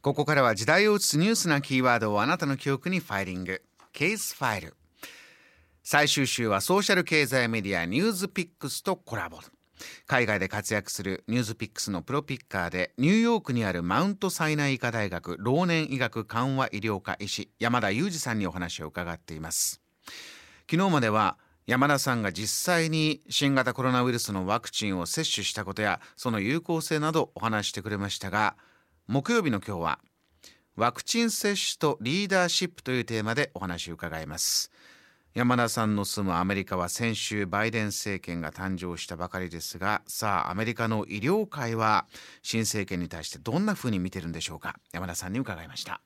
ここからは時代を映すニュースなキーワードをあなたの記憶にファイリング。ケースファイル。最終週はソーシャル経済メディアニュースピックスとコラボ。海外で活躍するニュースピックスのプロピッカーでニューヨークにあるマウントサイナ医科大学老年医学緩和医療科医師山田裕二さんにお話を伺っています。昨日までは山田さんが実際に新型コロナウイルスのワクチンを接種したことやその有効性などお話してくれましたが木曜日の今日はワクチン接種とリーダーシップというテーマでお話を伺います。山田さんの住むアメリカは先週バイデン政権が誕生したばかりですがさあアメリカの医療界は新政権に対してどんなふうに見てるんでしょうか。山田さんに伺いました。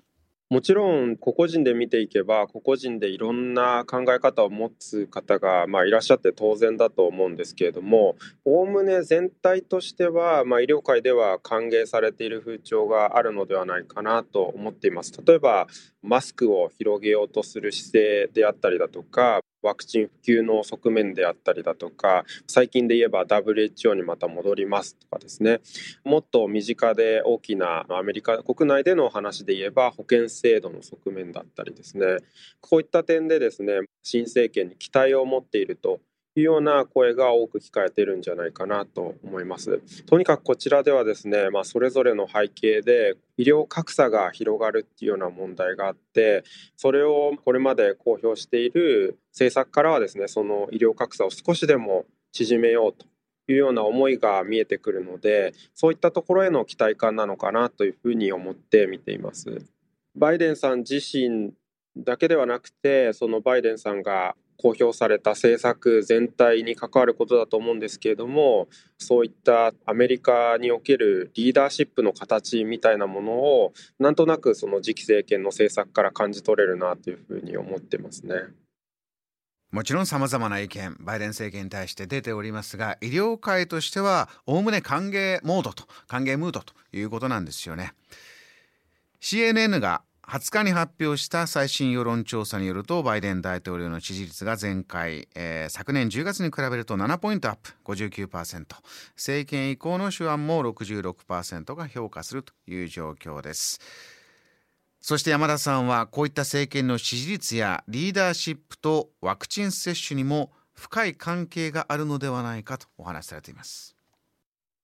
もちろん個々人で見ていけば個々人でいろんな考え方を持つ方が、まあ、いらっしゃって当然だと思うんですけれどもおおむね全体としては、まあ、医療界では歓迎されている風潮があるのではないかなと思っています。例えばマスクを広げようとする姿勢であったりだとかワクチン普及の側面であったりだとか最近で言えば WHO にまた戻りますとかですね。もっと身近で大きなアメリカ国内での話で言えば保険制度の側面だったりですね。こういった点でですね新政権に期待を持っているというような声が多く聞かれているんじゃないかなと思います。とにかくこちらではですね、まあ、それぞれの背景で医療格差が広がるっていうような問題があってそれをこれまで公表している政策からはですねその医療格差を少しでも縮めようというような思いが見えてくるのでそういったところへの期待感なのかなというふうに思って見ています。バイデンさん自身だけではなくてそのバイデンさんが公表された政策全体に関わることだと思うんですけれどもそういったアメリカにおけるリーダーシップの形みたいなものをなんとなくその次期政権の政策から感じ取れるなというふうに思ってますね。もちろんさまざまな意見バイデン政権に対して出ておりますが医療界としてはおおむね歓迎モードと歓迎ムードということなんですよね。CNN が20日に発表した最新世論調査によるとバイデン大統領の支持率が前回、えー、昨年10月に比べると7ポイントアップ59%政権移行の手腕も66%が評価するという状況です。そして山田さんはこういった政権の支持率やリーダーシップとワクチン接種にも深い関係があるのではないかとお話しされています。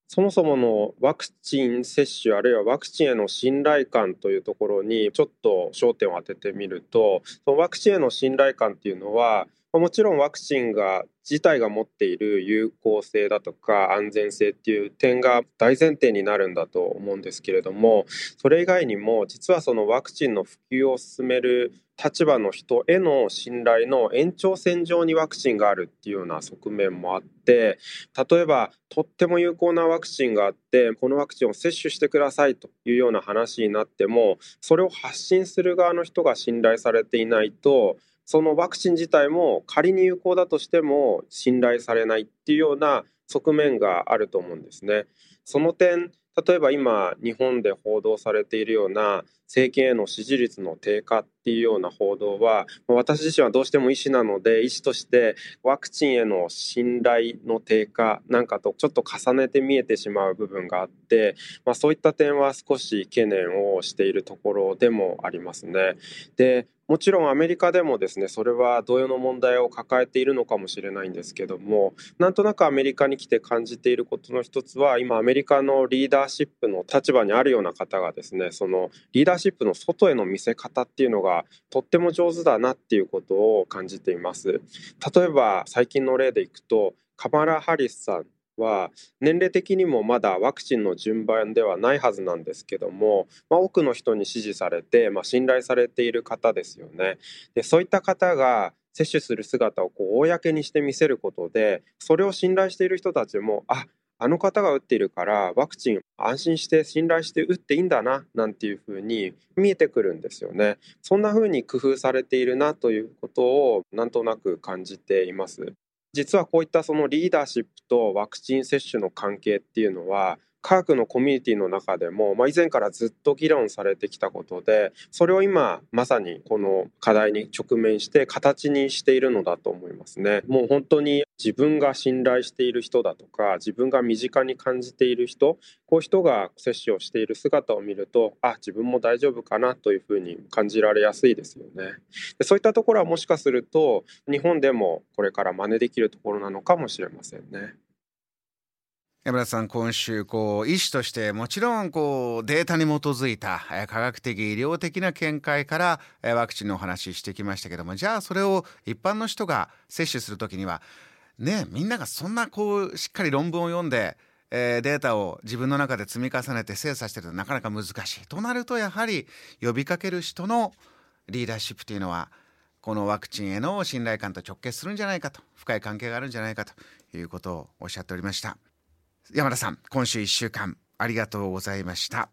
そもそものワクチン接種あるいはワクチンへの信頼感というところにちょっと焦点を当ててみるとそのワクチンへの信頼感っていうのはもちろんワクチンが自体が持っている有効性だとか安全性っていう点が大前提になるんだと思うんですけれどもそれ以外にも実はそのワクチンの普及を進める立場の人への信頼の延長線上にワクチンがあるっていうような側面もあって例えばとっても有効なワクチンがあってこのワクチンを接種してくださいというような話になってもそれを発信する側の人が信頼されていないとそのワクチン自体も仮に有効だとしても信頼されないっていうような側面があると思うんですね。その点例えば今日本で報道されているような政権への支持率の低下っていうような報道は私自身はどうしても医師なので医師としてワクチンへの信頼の低下なんかとちょっと重ねて見えてしまう部分があって、まあ、そういった点は少し懸念をしているところでもありますね。でもちろんアメリカでもですねそれは同様の問題を抱えているのかもしれないんですけどもなんとなくアメリカに来て感じていることの一つは今アメリカのリーダーシップの立場にあるような方がですねそのリーダーシップの外への見せ方っていうのがとっても上手だなっていうことを感じています。例えば最近の例でいくとカマラ・ハリスさんは年齢的にもまだワクチンの順番ではないはずなんですけども、まあ、多くの人に支持されて、まあ、信頼されている方ですよね。でそういった方が接種する姿をこう公にして見せることでそれを信頼している人たちもああの方が打っているからワクチン安心して信頼して打っていいんだななんていうふうに見えてくるんですよね。そんなふうに工夫されているなということをなんとなく感じています。実はこういったそのリーダーシップとワクチン接種の関係っていうのは科学のコミュニティの中でも、まあ、以前からずっと議論されてきたことでそれを今まさにこの課題に直面して形にしているのだと思いますね。もう本当に自分が信頼している人だとか自分が身近に感じている人こういう人が接種をしている姿を見るとあ自分も大丈夫かなというふうに感じられやすいですよねでそういったところはもしかすると日本でもこれから真似できるところなのかもしれませんね。山田さん今週こう医師としてもちろんこうデータに基づいた科学的医療的な見解からワクチンのお話ししてきましたけどもじゃあそれを一般の人が接種する時にはねみんながそんなこうしっかり論文を読んで、えー、データを自分の中で積み重ねて精査してるとなかなか難しいとなるとやはり呼びかける人のリーダーシップというのはこのワクチンへの信頼感と直結するんじゃないかと深い関係があるんじゃないかということをおっしゃっておりました。山田さん今週1週間ありがとうございました。